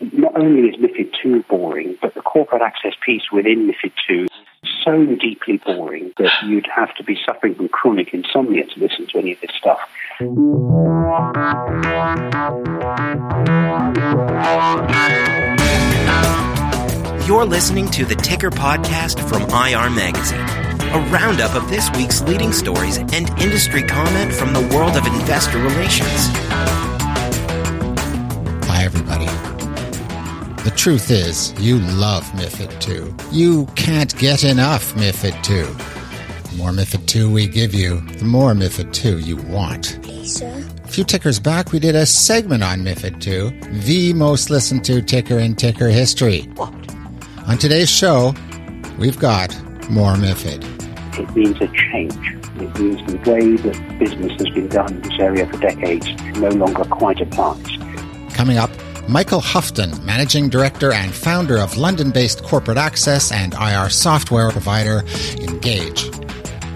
not only is MIFID II boring, but the corporate access piece within MIFID II so deeply boring that you'd have to be suffering from chronic insomnia to listen to any of this stuff. You're listening to the Ticker Podcast from IR Magazine, a roundup of this week's leading stories and industry comment from the world of investor relations. Hi, everybody. The truth is, you love MIFID 2. You can't get enough MIFID 2. The more MIFID 2 we give you, the more MIFID 2 you want. A few tickers back, we did a segment on MIFID 2, the most listened to ticker in ticker history. On today's show, we've got more MIFID. It means a change. It means the way that business has been done in this area for decades no longer quite applies. Coming up, Michael Hufton, Managing Director and founder of London based corporate access and IR software provider ingage.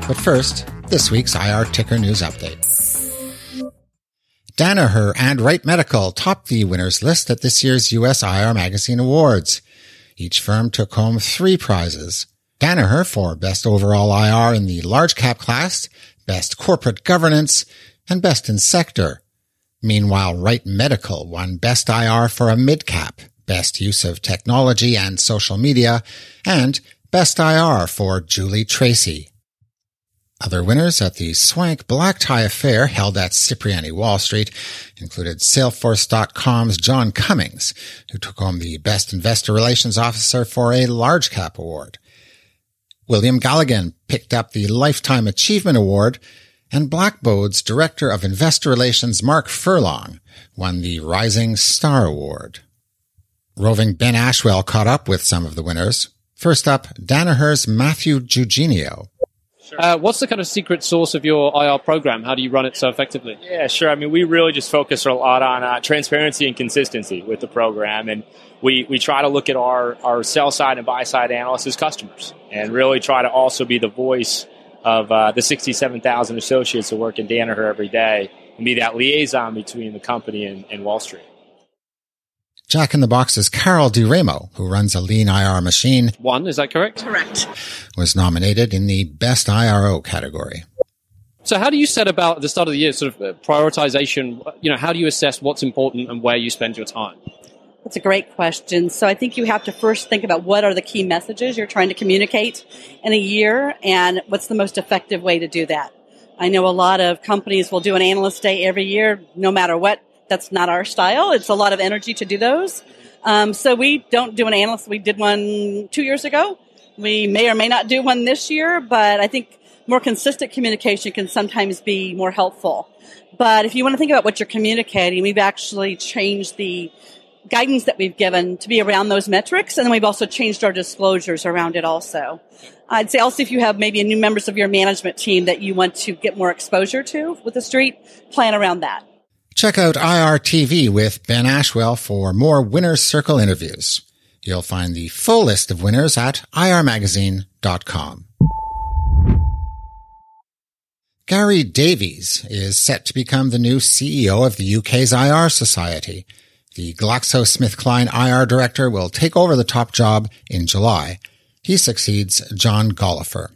But first, this week's IR Ticker News Update. Danaher and Wright Medical topped the winners list at this year's US IR Magazine Awards. Each firm took home three prizes. Danaher for Best Overall IR in the Large Cap class, Best Corporate Governance, and Best in Sector. Meanwhile, Wright Medical won Best IR for a mid-cap, Best Use of Technology and Social Media, and Best IR for Julie Tracy. Other winners at the swank black tie affair held at Cipriani Wall Street included Salesforce.com's John Cummings, who took home the Best Investor Relations Officer for a large cap award. William Galligan picked up the Lifetime Achievement Award and Blackbaud's Director of Investor Relations Mark Furlong won the Rising Star Award. Roving Ben Ashwell caught up with some of the winners. First up, Danaher's Matthew Gugino. Uh, what's the kind of secret source of your IR program? How do you run it so effectively? Yeah, sure. I mean, we really just focus a lot on uh, transparency and consistency with the program, and we, we try to look at our, our sell side and buy side analysts as customers, and really try to also be the voice of uh, the 67,000 associates that work in Danaher every day, and be that liaison between the company and, and Wall Street. Jack in the Box is Carol DiRaimo, who runs a lean IR machine, One, is that correct? Correct. was nominated in the Best IRO category. So, how do you set about at the start of the year, sort of uh, prioritization? You know, how do you assess what's important and where you spend your time? That's a great question. So I think you have to first think about what are the key messages you're trying to communicate in a year and what's the most effective way to do that. I know a lot of companies will do an analyst day every year, no matter what. That's not our style. It's a lot of energy to do those. Um, so we don't do an analyst. We did one two years ago. We may or may not do one this year, but I think more consistent communication can sometimes be more helpful. But if you want to think about what you're communicating, we've actually changed the guidance that we've given to be around those metrics, and then we've also changed our disclosures around it also. I'd say also if you have maybe new members of your management team that you want to get more exposure to with the street, plan around that. Check out IRTV with Ben Ashwell for more Winners Circle interviews. You'll find the full list of winners at irmagazine.com. Gary Davies is set to become the new CEO of the UK's IR Society. The GlaxoSmithKline IR director will take over the top job in July. He succeeds John Gollifer.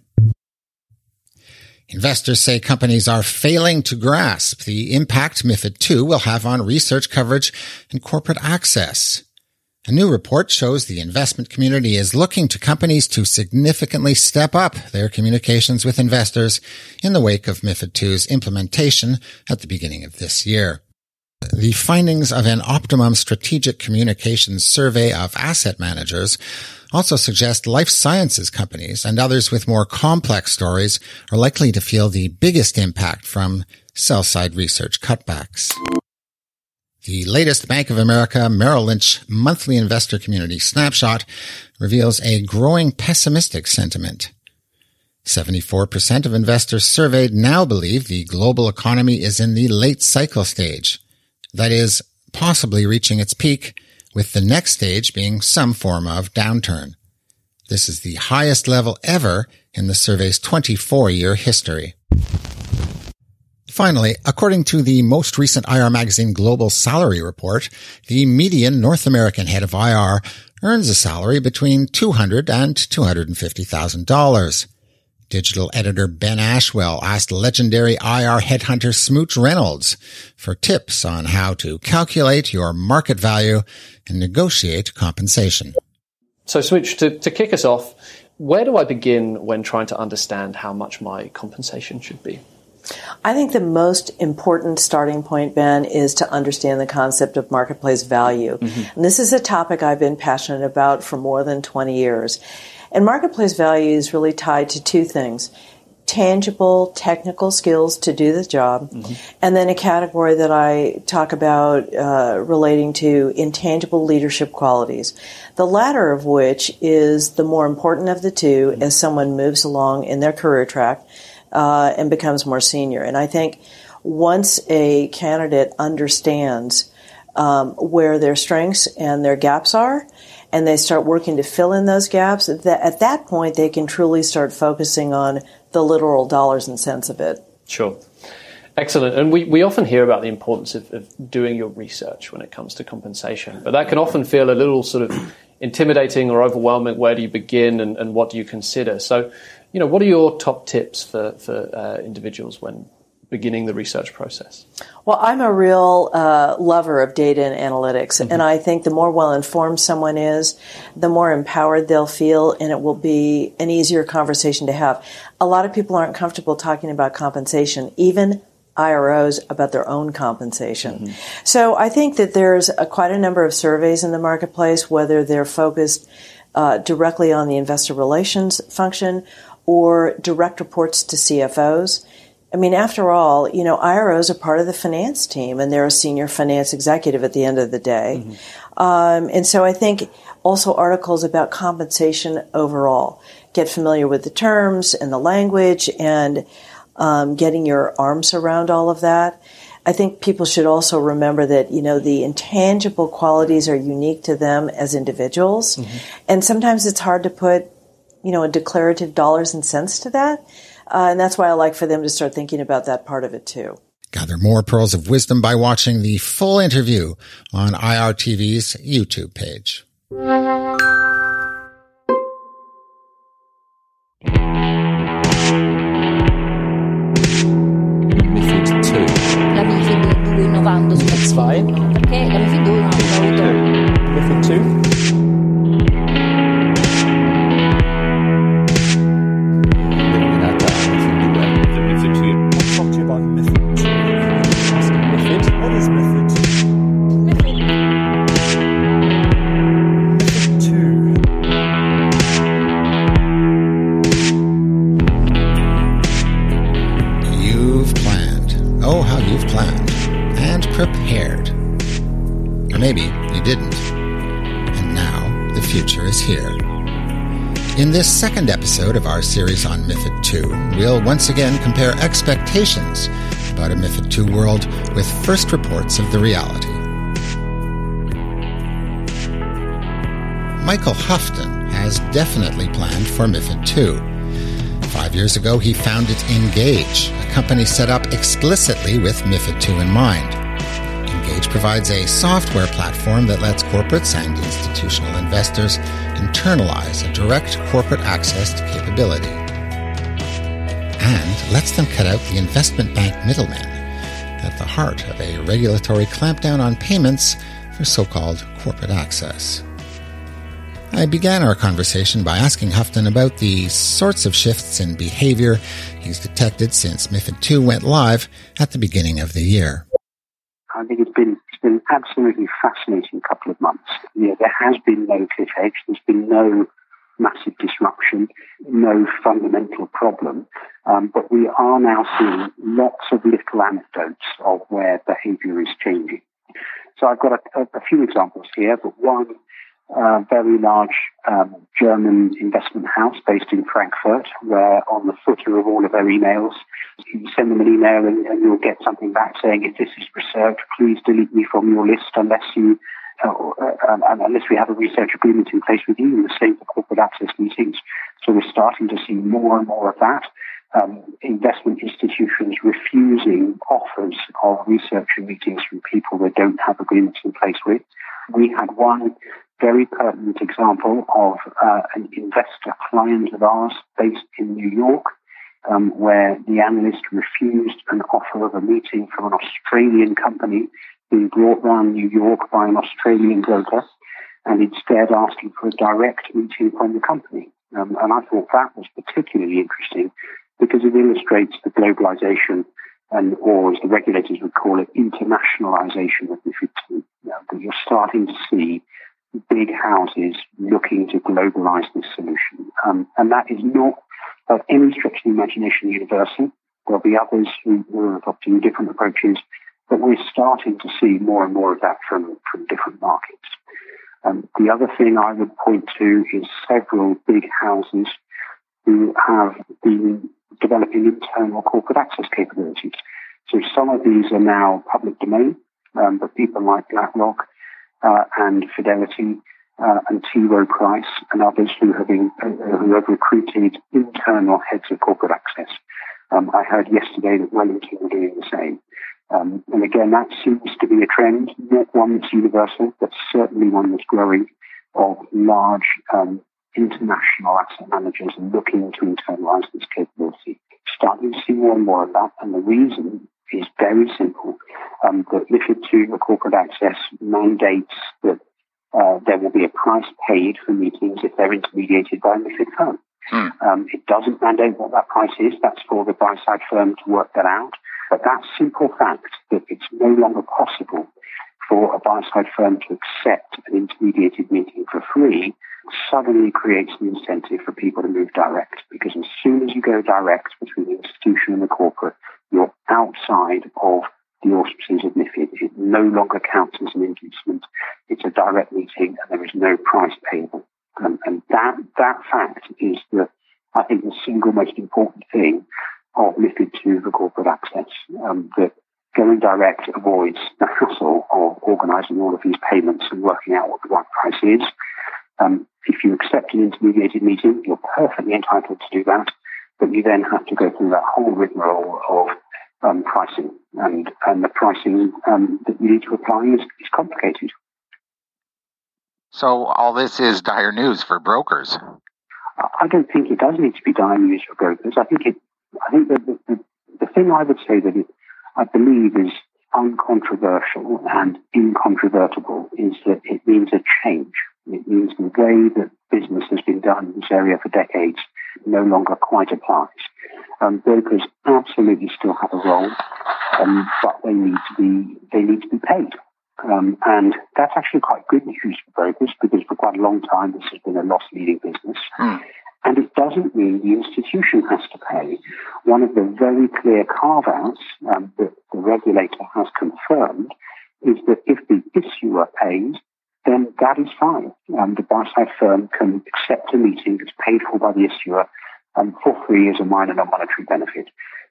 Investors say companies are failing to grasp the impact MIFID II will have on research coverage and corporate access. A new report shows the investment community is looking to companies to significantly step up their communications with investors in the wake of MIFID II's implementation at the beginning of this year. The findings of an optimum strategic communications survey of asset managers also suggest life sciences companies and others with more complex stories are likely to feel the biggest impact from sell side research cutbacks. The latest Bank of America Merrill Lynch monthly investor community snapshot reveals a growing pessimistic sentiment. 74% of investors surveyed now believe the global economy is in the late cycle stage. That is, possibly reaching its peak, with the next stage being some form of downturn. This is the highest level ever in the survey's 24 year history. Finally, according to the most recent IR Magazine Global Salary Report, the median North American head of IR earns a salary between $200 and $250,000. Digital editor Ben Ashwell asked legendary IR headhunter Smooch Reynolds for tips on how to calculate your market value and negotiate compensation. So, Smooch, to, to kick us off, where do I begin when trying to understand how much my compensation should be? I think the most important starting point, Ben, is to understand the concept of marketplace value. Mm-hmm. And this is a topic I've been passionate about for more than 20 years. And marketplace value is really tied to two things tangible technical skills to do the job, mm-hmm. and then a category that I talk about uh, relating to intangible leadership qualities. The latter of which is the more important of the 2 mm-hmm. as someone moves along in their career track uh, and becomes more senior. And I think once a candidate understands um, where their strengths and their gaps are, and they start working to fill in those gaps, at that point they can truly start focusing on the literal dollars and cents of it. Sure. Excellent. And we, we often hear about the importance of, of doing your research when it comes to compensation, but that can often feel a little sort of intimidating or overwhelming. Where do you begin and, and what do you consider? So, you know, what are your top tips for, for uh, individuals when beginning the research process? Well, I'm a real uh, lover of data and analytics, mm-hmm. and I think the more well informed someone is, the more empowered they'll feel, and it will be an easier conversation to have. A lot of people aren't comfortable talking about compensation, even IROs about their own compensation. Mm-hmm. So I think that there's a, quite a number of surveys in the marketplace, whether they're focused uh, directly on the investor relations function or direct reports to CFOs. I mean, after all, you know, IROs are part of the finance team and they're a senior finance executive at the end of the day. Mm-hmm. Um, and so I think also articles about compensation overall. Get familiar with the terms and the language and um, getting your arms around all of that. I think people should also remember that, you know, the intangible qualities are unique to them as individuals. Mm-hmm. And sometimes it's hard to put you know, a declarative dollars and cents to that. Uh, and that's why I like for them to start thinking about that part of it too. Gather more pearls of wisdom by watching the full interview on IRTV's YouTube page. MIFID 2. La MIFID 2 innovando su 2 perché la MIFID 2 In this second episode of our series on MIFID II, we'll once again compare expectations about a MIFID II world with first reports of the reality. Michael Hufton has definitely planned for MIFID II. Five years ago, he founded ingage, a company set up explicitly with MIFID II in mind. Ingage provides a software platform that lets corporates and institutional investors internalize a direct corporate access to capability and lets them cut out the investment bank middleman at the heart of a regulatory clampdown on payments for so-called corporate access. I began our conversation by asking Hufton about the sorts of shifts in behavior he's detected since MIFID II went live at the beginning of the year. I think it's been it's been absolutely fascinating couple of months. There has been no cliff edge. There's been no massive disruption, no fundamental problem, um, but we are now seeing lots of little anecdotes of where behaviour is changing. So I've got a, a, few examples here, but one uh, very large um, German investment house based in Frankfurt, where on the footer of all of their emails, you send them an email and, and you'll get something back saying, if this is research, please delete me from your list unless you uh, uh, unless we have a research agreement in place with you, and the same for corporate access meetings. So we're starting to see more and more of that. um, investment institutions refusing offers of researcher meetings from people they don't have agreements in place with. We had one very pertinent example of uh, an investor client of ours based in New York, um, where the analyst refused an offer of a meeting from an Australian company being brought around New York by an Australian broker and instead asking for a direct meeting from the company. Um, and I thought that was particularly interesting because it illustrates the globalization and, or as the regulators would call it, internationalization of II. You know, that you're starting to see big houses looking to globalize this solution. Um, and that is not, by any stretch of the imagination, universal. There'll be others who, who are adopting different approaches, but we're starting to see more and more of that from, from different markets. Um, the other thing I would point to is several big houses who have been developing internal corporate access capabilities. So some of these are now public domain, um, but people like BlackRock uh, and Fidelity uh, and T. Rowe Price and others who have, been, uh, who have recruited internal heads of corporate access. Um, I heard yesterday that Wellington were doing the same. Um, and again, that seems to be a trend, not one that's universal, but certainly one that's growing of large um, international asset managers looking to internalize this capability. Starting to see more and more of that, and the reason is very simple. Um, that MIFID II, the corporate access, mandates that uh, there will be a price paid for meetings if they're intermediated by a MIFID firm. Hmm. Um, it doesn't mandate what that price is. That's for the buy side firm to work that out. But that simple fact that it's no longer possible for a buy side firm to accept an intermediated meeting for free suddenly creates an incentive for people to move direct. Because as soon as you go direct between the institution and the corporate, you're outside of the auspices of MIFID. It no longer counts as an inducement. It's a direct meeting and there is no price payable. And, that, that fact is the, I think, the single most important thing of MIFID II for corporate access. Um, that going direct avoids the hassle of organizing all of these payments and working out what the right price is. Um, if you accept an intermediated meeting, you're perfectly entitled to do that, but you then have to go through that whole rigmarole of um, pricing, and, and the pricing um, that you need to apply is, is complicated. So all this is dire news for brokers. I don't think it does need to be dire news for brokers. I think it. I think that the, the, the thing I would say that it, I believe is uncontroversial and incontrovertible is that it means a change. It means the way that business has been done in this area for decades no longer quite applies. Um, brokers absolutely still have a role, um, but they need to be they need to be paid. Um, and that's actually quite good news for brokers because for quite a long time this has been a loss leading business. Hmm. And it doesn't mean the institution has to pay. One of the very clear carve outs um, that the regulator has confirmed is that if the issuer pays, then that is fine. Um, the buy side firm can accept a meeting that's paid for by the issuer um, for free as a minor non monetary benefit.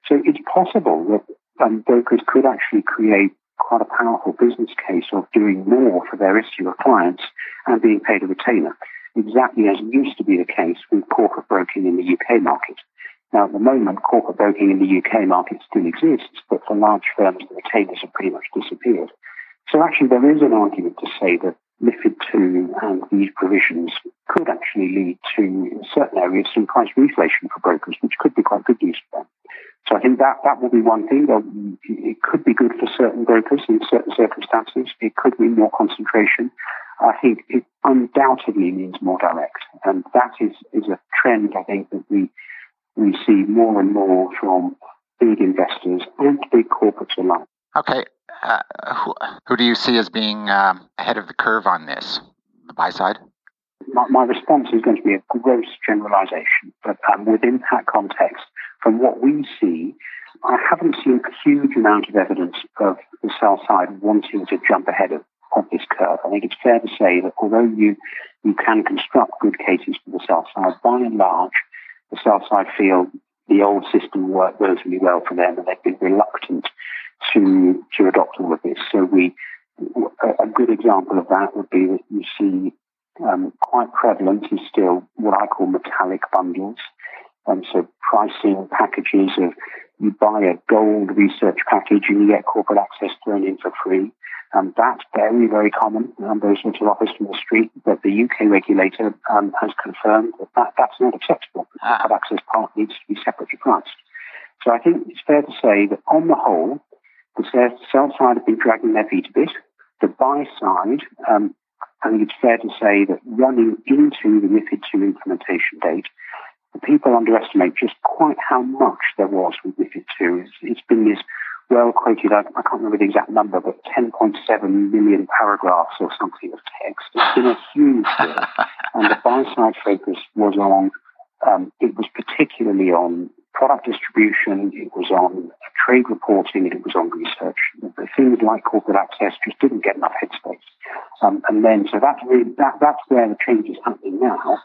So it's possible that um, brokers could actually create quite a powerful business case of doing more for their issuer clients and being paid a retainer, exactly as used to be the case with corporate broking in the UK market. Now, at the moment, corporate broking in the UK market still exists, but for large firms, the retainers have pretty much disappeared. So actually, there is an argument to say that MIFID II and these provisions could actually lead to, in certain areas, some price reflation for brokers, which could be quite good news for them. So I think that, that will be one thing. It could be good for certain brokers in certain circumstances. It could mean more concentration. I think it undoubtedly means more direct. And that is, is a trend, I think, that we, we see more and more from big investors and big corporates alike. Okay. Uh, who, who, do you see as being um, ahead of the curve on this? The buy side? My, my response is going to be a gross generalization, but um, within that context, from what we see, I haven't seen a huge amount of evidence of the sell side wanting to jump ahead of, of this curve. I think it's fair to say that although you, you can construct good cases for the sell side, by and large, the sell side feel the old system worked relatively well for them and they've been reluctant to to adopt all of this. So we a good example of that would be that you see um, quite prevalent is still what I call metallic bundles. Um, so pricing packages of you buy a gold research package and you get corporate access thrown in for free. Um, that's very, very common. Um, those sorts of offers from the street. But the UK regulator um, has confirmed that, that that's not acceptable. Ah. Corporate access part needs to be separately priced. So I think it's fair to say that on the whole, the sell side have been dragging their feet a bit. The buy side, um, I think it's fair to say that running into the MIFID II implementation date, people underestimate just quite how much there was with MIFID II. It's, it's been this well quoted, I, I, can't remember the exact number, but 10.7 million paragraphs or something of text. It's been a huge deal. and the buy side focus was on, um, it was particularly on product distribution, it was on trade reporting, it was on research. The things like corporate access just didn't get enough headspace. Um, and then, so that's really, that, that's where the change is happening now.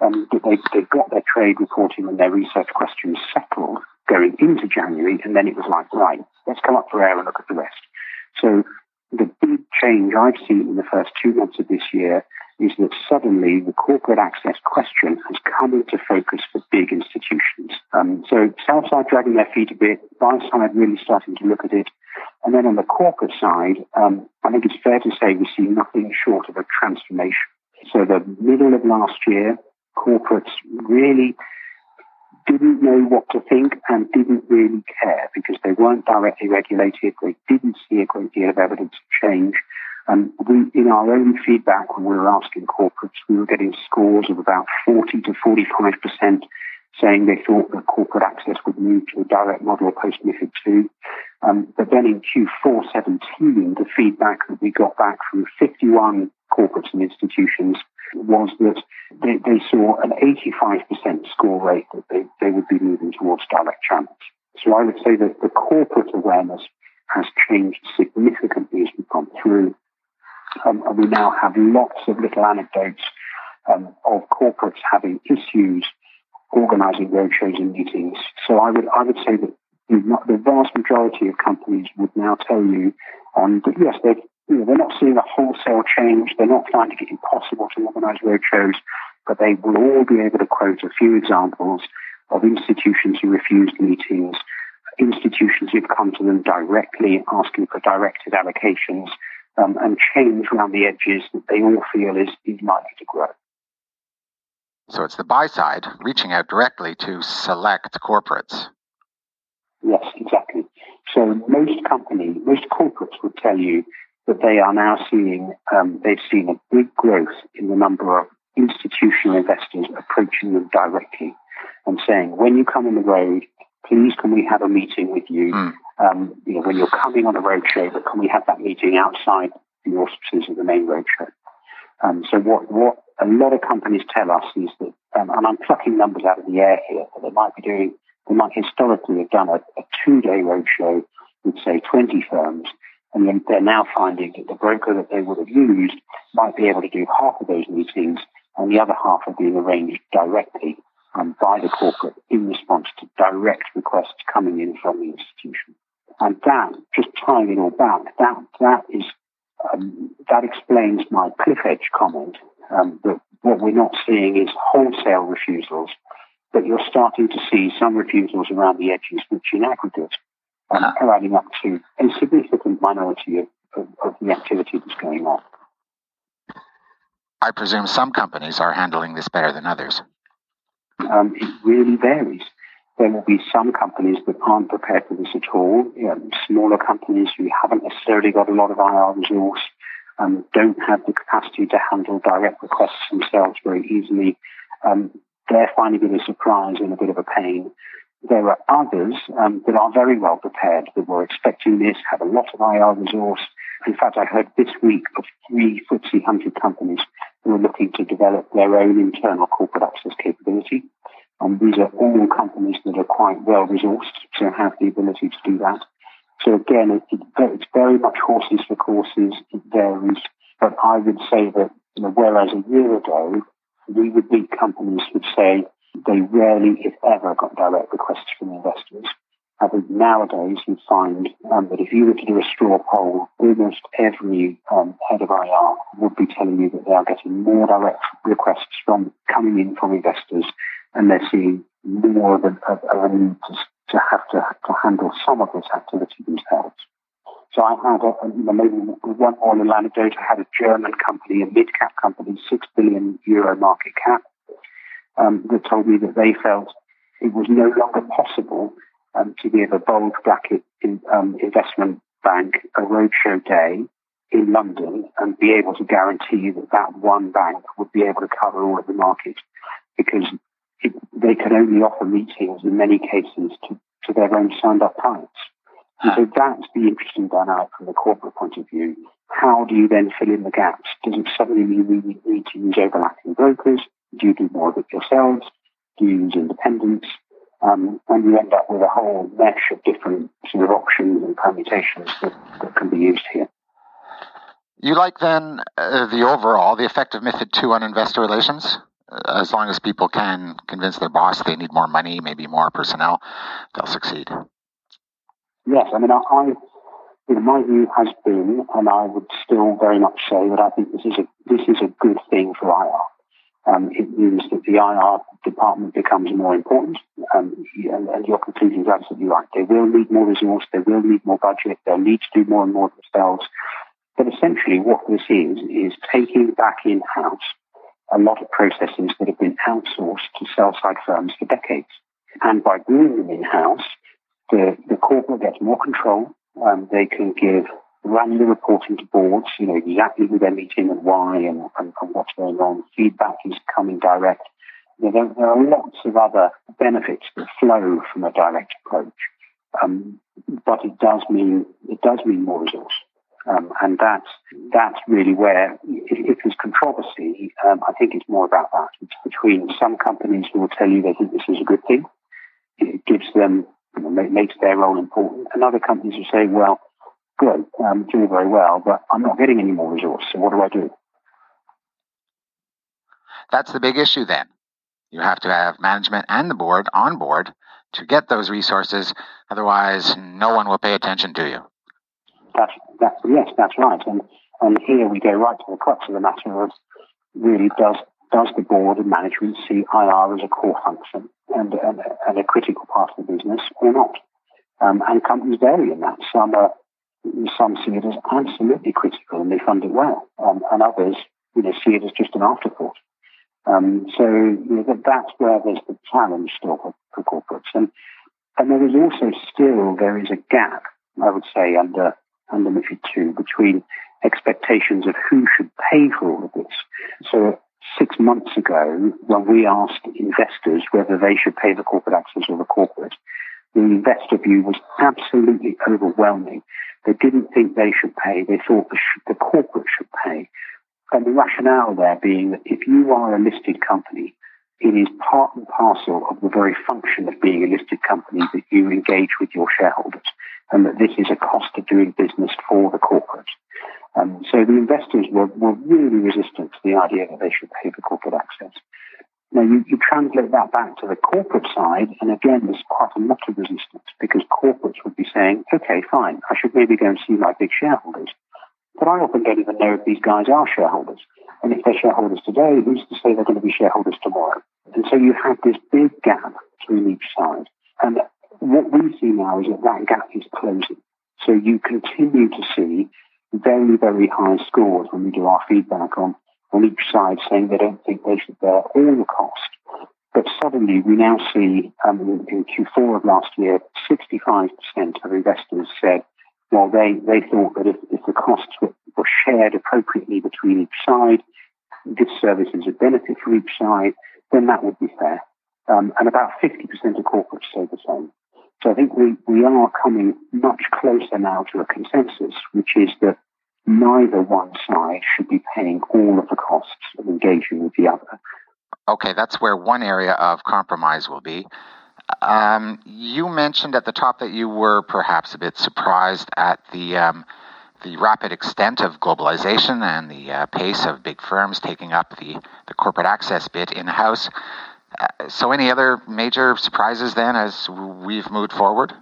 Um, they, they got their trade reporting and their research questions settled going into January, and then it was like, right, let's come up for air and look at the rest. So the big change I've seen in the first two months of this year is that suddenly the corporate access question has come into focus for big institutions. Um, so sell side dragging their feet a bit, buy side really starting to look at it. And then on the corporate side, um, I think it's fair to say we see nothing short of a transformation. So the middle of last year, corporates really didn't know what to think and didn't really care because they weren't directly regulated. They didn't see a great deal of evidence of change. And we, in our own feedback, when we were asking corporates, we were getting scores of about 40 to 45 percent saying they thought that corporate access would move to a direct model post MIFID II. Um, but then in Q4 17, the feedback that we got back from 51 corporates and institutions was that they, they saw an 85% score rate that they, they would be moving towards direct channels. So I would say that the corporate awareness has changed significantly as we've gone through. Um, and we now have lots of little anecdotes um, of corporates having issues organising roadshows and meetings. So I would I would say that the vast majority of companies would now tell you um, that yes, they've you know, they're not seeing a wholesale change. They're not finding it impossible to organise roadshows, but they will all be able to quote a few examples of institutions who refused meetings, institutions who've come to them directly asking for directed allocations, um, and change around the edges that they all feel is, is likely to grow. So it's the buy side reaching out directly to select corporates. Yes, exactly. So most companies, most corporates would tell you that they are now seeing, um, they've seen a big growth in the number of institutional investors approaching them directly and saying, when you come on the road, please can we have a meeting with you? Mm. Um, you know, when you're coming on a roadshow, but can we have that meeting outside the auspices of the main roadshow? Um, so what, what a lot of companies tell us is that, um, and I'm plucking numbers out of the air here, but they might be doing, they might historically have done a, a two-day roadshow with say 20 firms and they're now finding that the broker that they would have used might be able to do half of those meetings and the other half are being arranged directly um, by the corporate in response to direct requests coming in from the institution. And that, just tying it all back, that, that is, um, that explains my cliff edge comment um, that what we're not seeing is wholesale refusals, but you're starting to see some refusals around the edges, which in aggregate um, are adding up to a significant minority of, of, of the activity that's going on. I presume some companies are handling this better than others. Um, it really varies. There will be some companies that aren't prepared for this at all. Smaller companies who haven't necessarily got a lot of IR resource, um, don't have the capacity to handle direct requests themselves very easily. Um, they're finding it a surprise and a bit of a pain. There are others um, that are very well prepared, that were expecting this, have a lot of IR resource. In fact, I heard this week of three FTSE 100 companies who are looking to develop their own internal corporate access capability. And these are all companies that are quite well resourced, to have the ability to do that. So again, it, it, it's very much horses for courses. It varies, but I would say that you know, whereas a year ago we would meet companies would say they rarely, if ever, got direct requests from investors. I think nowadays you find um, that if you were to do a straw poll, almost every um, head of IR would be telling you that they are getting more direct requests from coming in from investors, and they're seeing more of a, need to, to have to, to handle some of this activity themselves. So I had a, you know, maybe one more little anecdote. I had a German company, a mid-cap company, six billion euro market cap, um, that told me that they felt it was no longer possible um, to give a bulge bracket in, um, investment bank a roadshow day in London and be able to guarantee that that one bank would be able to cover all of the market because it, they could only offer meetings in many cases to, to their own signed up clients. And so that's the interesting dynamic from the corporate point of view. How do you then fill in the gaps? Does it suddenly mean we need to use overlapping brokers? Do you do more of it yourselves? Do you use independence? Um, and you end up with a whole mesh of different sort of options and permutations that, that can be used here. You like then uh, the overall, the effect of MIFID II on investor relations? Uh, as long as people can convince their boss they need more money, maybe more personnel, they'll succeed. Yes, I mean, I, I you know, my view has been, and I would still very much say that I think this is a this is a good thing for IR. Um, it means that the IR department becomes more important, um, and, and, your conclusion is absolutely right. They will need more resource, they will need more budget, they'll need to do more and more themselves. But essentially, what this is, is taking back in house a lot of processes that have been outsourced to sell side firms for decades. And by bringing them in house, the, the corporate gets more control. Um, they can give granular reporting to boards, you know, exactly who they're meeting and why and, and, and what's going on. Feedback is coming direct. You know, there, there, are lots of other benefits that flow from a direct approach. Um, but it does mean it does mean more resource. Um, and that's, that's really where, if, if there's controversy, um, I think it's more about that. It's between some companies who will tell you they think this is a good thing. It gives them, you know, makes their role important. And other companies will say, well, good, I'm doing very well, but I'm not getting any more resource. So what do I do? That's the big issue then. You have to have management and the board on board to get those resources. Otherwise, no one will pay attention to you. That's, that's yes, that's right. And and here we go right to the crux of the matter of really does does the board and management see IR as a core function and, and, and a critical part of the business or not? Um, and companies vary in that. Some are some see it as absolutely critical and they fund it well, um, and others you know see it as just an afterthought. Um, so you know, that, that's where there's the challenge still for, for corporates, and and there is also still there is a gap, I would say, under under MIFID II between expectations of who should pay for all of this. So six months ago, when we asked investors whether they should pay the corporate access or the corporate, the investor view was absolutely overwhelming. They didn't think they should pay. They thought the, sh- the corporate should pay. And the rationale there being that if you are a listed company, it is part and parcel of the very function of being a listed company that you engage with your shareholders and that this is a cost of doing business for the corporate. Um, so the investors were, were really resistant to the idea that they should pay for corporate access. Now you, you translate that back to the corporate side, and again, there's quite a lot of resistance because corporates would be saying, okay, fine, I should maybe go and see my big shareholders. But I often don't even know if these guys are shareholders. And if they're shareholders today, who's to say they're going to be shareholders tomorrow? And so you have this big gap between each side. And what we see now is that that gap is closing. So you continue to see very, very high scores when we do our feedback on, on each side saying they don't think they should bear all the cost. But suddenly we now see um, in, in Q4 of last year, 65% of investors said, well, they, they thought that if, if the costs were, were shared appropriately between each side, this service is a benefit for each side, then that would be fair. Um, and about 50% of corporates say the same. So I think we, we are coming much closer now to a consensus, which is that neither one side should be paying all of the costs of engaging with the other. Okay, that's where one area of compromise will be. Um, you mentioned at the top that you were perhaps a bit surprised at the um, the rapid extent of globalization and the uh, pace of big firms taking up the, the corporate access bit in house. Uh, so, any other major surprises then as we've moved forward?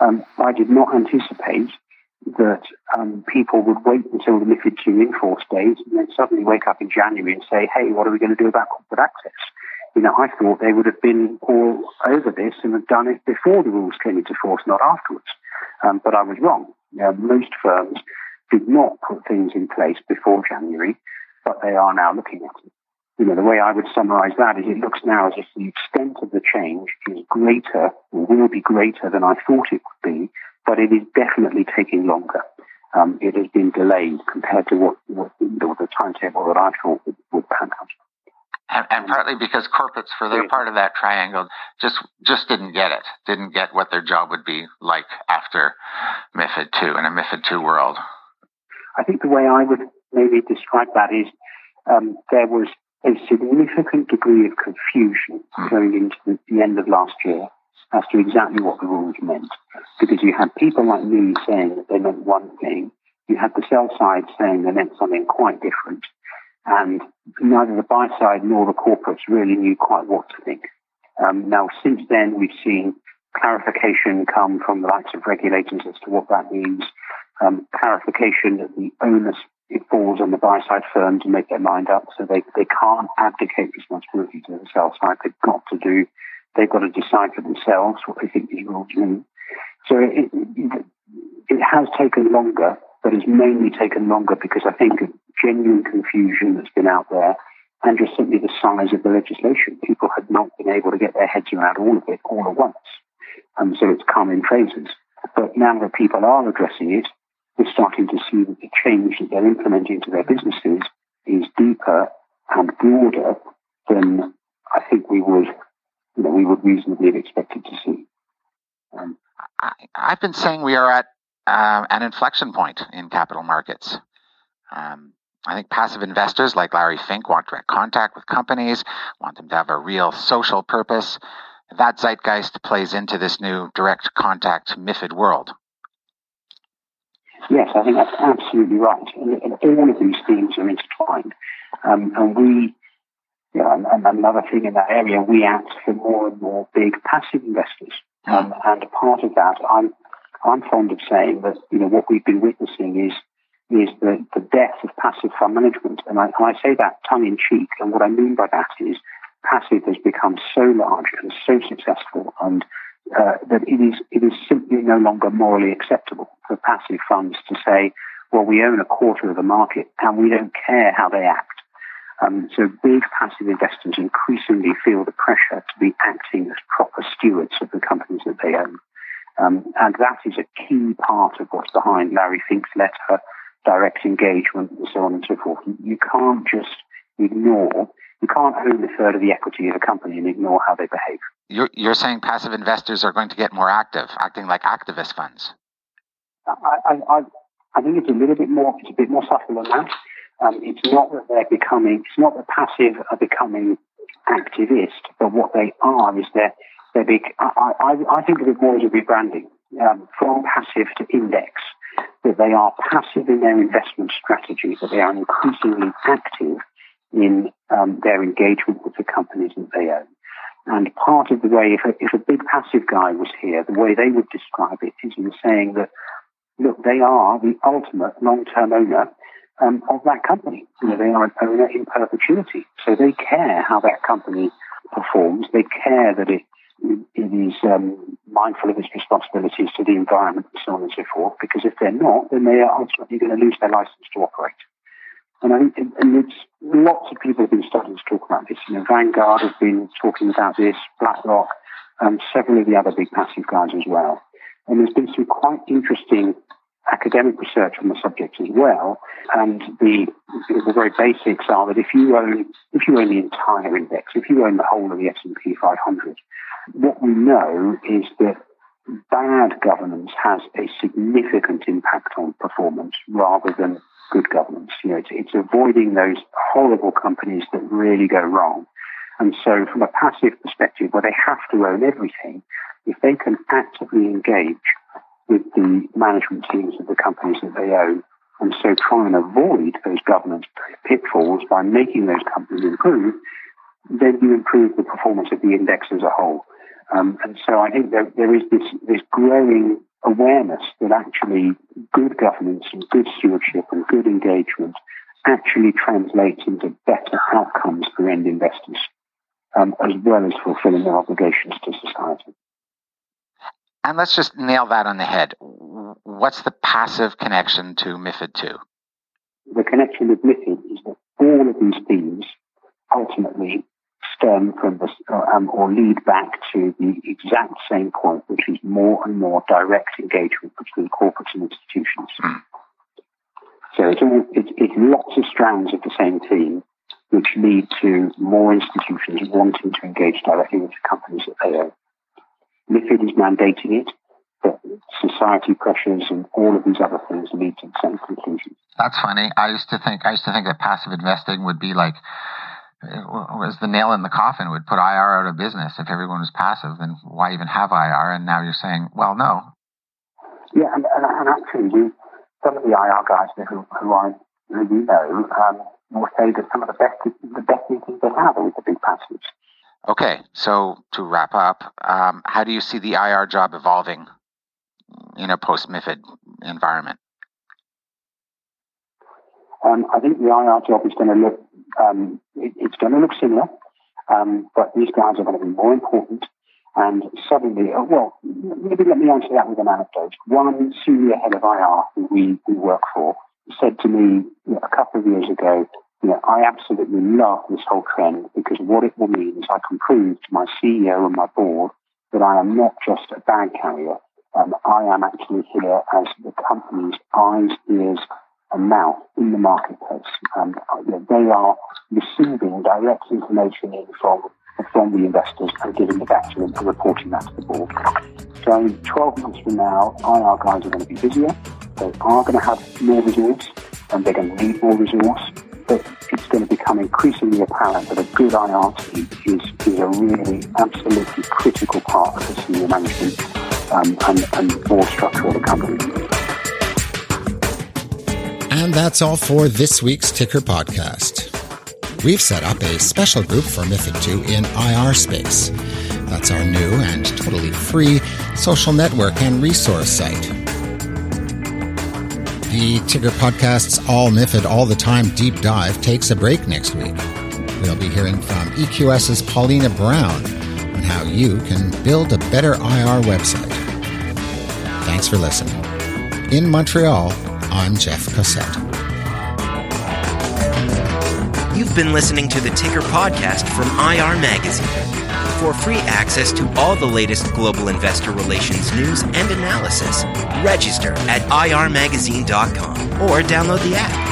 Um, I did not anticipate that um, people would wait until the MIFID II in force days and then suddenly wake up in January and say, hey, what are we going to do about corporate access? you know, I thought they would have been all over this and have done it before the rules came into force, not afterwards. Um, but I was wrong. You know, most firms did not put things in place before January, but they are now looking at it. You know, the way I would summarize that is it looks now as if the extent of the change is greater, or will be greater than I thought it would be, but it is definitely taking longer. Um, it has been delayed compared to what, what the timetable that I thought would, would pan out and, and partly because corporates, for their part of that triangle, just just didn't get it, didn't get what their job would be like after MiFID two in a MiFID two world. I think the way I would maybe describe that is um, there was a significant degree of confusion hmm. going into the, the end of last year as to exactly what the rules meant, because you had people like me saying that they meant one thing, you had the sell side saying they meant something quite different, and neither the buy side nor the corporates really knew quite what to think. Um, now, since then, we've seen clarification come from the likes of regulators as to what that means. Um, clarification that the onus it falls on the buy side firm to make their mind up, so they they can't abdicate responsibility to the sell side. They've got to do. They've got to decide for themselves what they think these rules mean. So it, it, it has taken longer, but it's mainly taken longer because I think genuine confusion that's been out there and just simply the size of the legislation. People had not been able to get their heads around all of it all at once. And so it's come in phases. But now that people are addressing it, we're starting to see that the change that they're implementing to their businesses is deeper and broader than I think we would, you know, we would reasonably have expected to see. Um, I, have been saying we are at uh, an inflection point in capital markets. Um, I think passive investors like Larry Fink want direct contact with companies, want them to have a real social purpose. That zeitgeist plays into this new direct contact MIFID world. Yes, I think that's absolutely right. And, and all of these themes are intertwined. Um, and we, you know, and, another thing in that area, we act for more and more big passive investors. Um, and part of that, I'm, I'm fond of saying that, you know, what we've been witnessing is is the, the death of passive fund management. And I, and I say that tongue in cheek. And what I mean by that is passive has become so large and so successful and uh, that it is, it is simply no longer morally acceptable for passive funds to say, well, we own a quarter of the market and we don't care how they act. Um, so big passive investors increasingly feel the pressure to be acting as proper stewards of the companies that they own. Um, and that is a key part of what's behind Larry Fink's letter direct engagement and so on and so forth. You can't just ignore, you can't own a third of the equity of a company and ignore how they behave. You're, you're saying passive investors are going to get more active, acting like activist funds. I, I, I think it's a little bit more, it's a bit more subtle than that. Um, it's not that they're becoming, it's not that passive are becoming activist, but what they are is they're, they're big, I, I, I think of it more as a rebranding um, from passive to index that they are passive in their investment strategy, but they are increasingly active in um, their engagement with the companies that they own. And part of the way, if a, if a big passive guy was here, the way they would describe it is in saying that, look, they are the ultimate long-term owner um, of that company. You know, they are an owner in perpetuity. So they care how that company performs. They care that it it is um, mindful of its responsibilities to the environment and so on and so forth. Because if they're not, then they are ultimately going to lose their license to operate. And I think, and it's lots of people have been starting to talk about this. You know, Vanguard has been talking about this, BlackRock, and several of the other big passive guys as well. And there's been some quite interesting academic research on the subject as well. And the, the very basics are that if you own if you own the entire index, if you own the whole of the S&P 500, what we know is that bad governance has a significant impact on performance rather than good governance. You know, it's, it's avoiding those horrible companies that really go wrong. And so from a passive perspective, where they have to own everything, if they can actively engage with the management teams of the companies that they own, and so try and avoid those governance pitfalls by making those companies improve, then you improve the performance of the index as a whole. Um, and so I think there, there is this, this growing awareness that actually good governance and good stewardship and good engagement actually translates into better outcomes for end investors. um, as well as fulfilling their obligations to society. And let's just nail that on the head. What's the passive connection to MIFID II? The connection with MIFID is that all of these themes ultimately stem from this, uh, um, or lead back to the exact same point, which is more and more direct engagement between corporates and institutions. Mm. So it's, all, it's, it's lots of strands of the same theme, which lead to more institutions wanting to engage directly with the companies that they own. MIFID is mandating it, but society pressures and all of these other things lead to the same conclusion. That's funny. I used to think I used to think that passive investing would be like was the nail in the coffin would put IR out of business if everyone was passive. Then why even have IR? And now you're saying, well, no. Yeah, and, and, and actually, we, some of the IR guys who, who I who you know um, will say that some of the best the best meetings they have are with the big passives. Okay, so to wrap up, um, how do you see the IR job evolving in a post MIFID environment? Um, I think the IR job is going to look um, it, it's going to look similar, um, but these guys are going to be more important. And suddenly, oh, well, maybe let me answer that with an anecdote. One senior head of IR who we, we work for said to me a couple of years ago, you know, I absolutely love this whole trend because what it will mean is I can prove to my CEO and my board that I am not just a bag carrier. Um, I am actually here as the company's eyes, ears, and mouth in the marketplace. Um, you know, they are receiving direct information in from from the investors and giving it back to them and reporting that to the board. So 12 months from now, IR guys are going to be busier. They are going to have more resource and they're going to need more resource. But it's going to become increasingly apparent that a good IR team is, is a really absolutely critical part of the senior management um, and, and board structure of the company. And that's all for this week's Ticker podcast. We've set up a special group for MIFID 2 in IR Space. That's our new and totally free social network and resource site. The Ticker Podcast's All MIFID All the Time deep dive takes a break next week. We'll be hearing from EQS's Paulina Brown on how you can build a better IR website. Thanks for listening. In Montreal, I'm Jeff Cossette. You've been listening to the Ticker Podcast from IR Magazine. For free access to all the latest global investor relations news and analysis, register at irmagazine.com or download the app.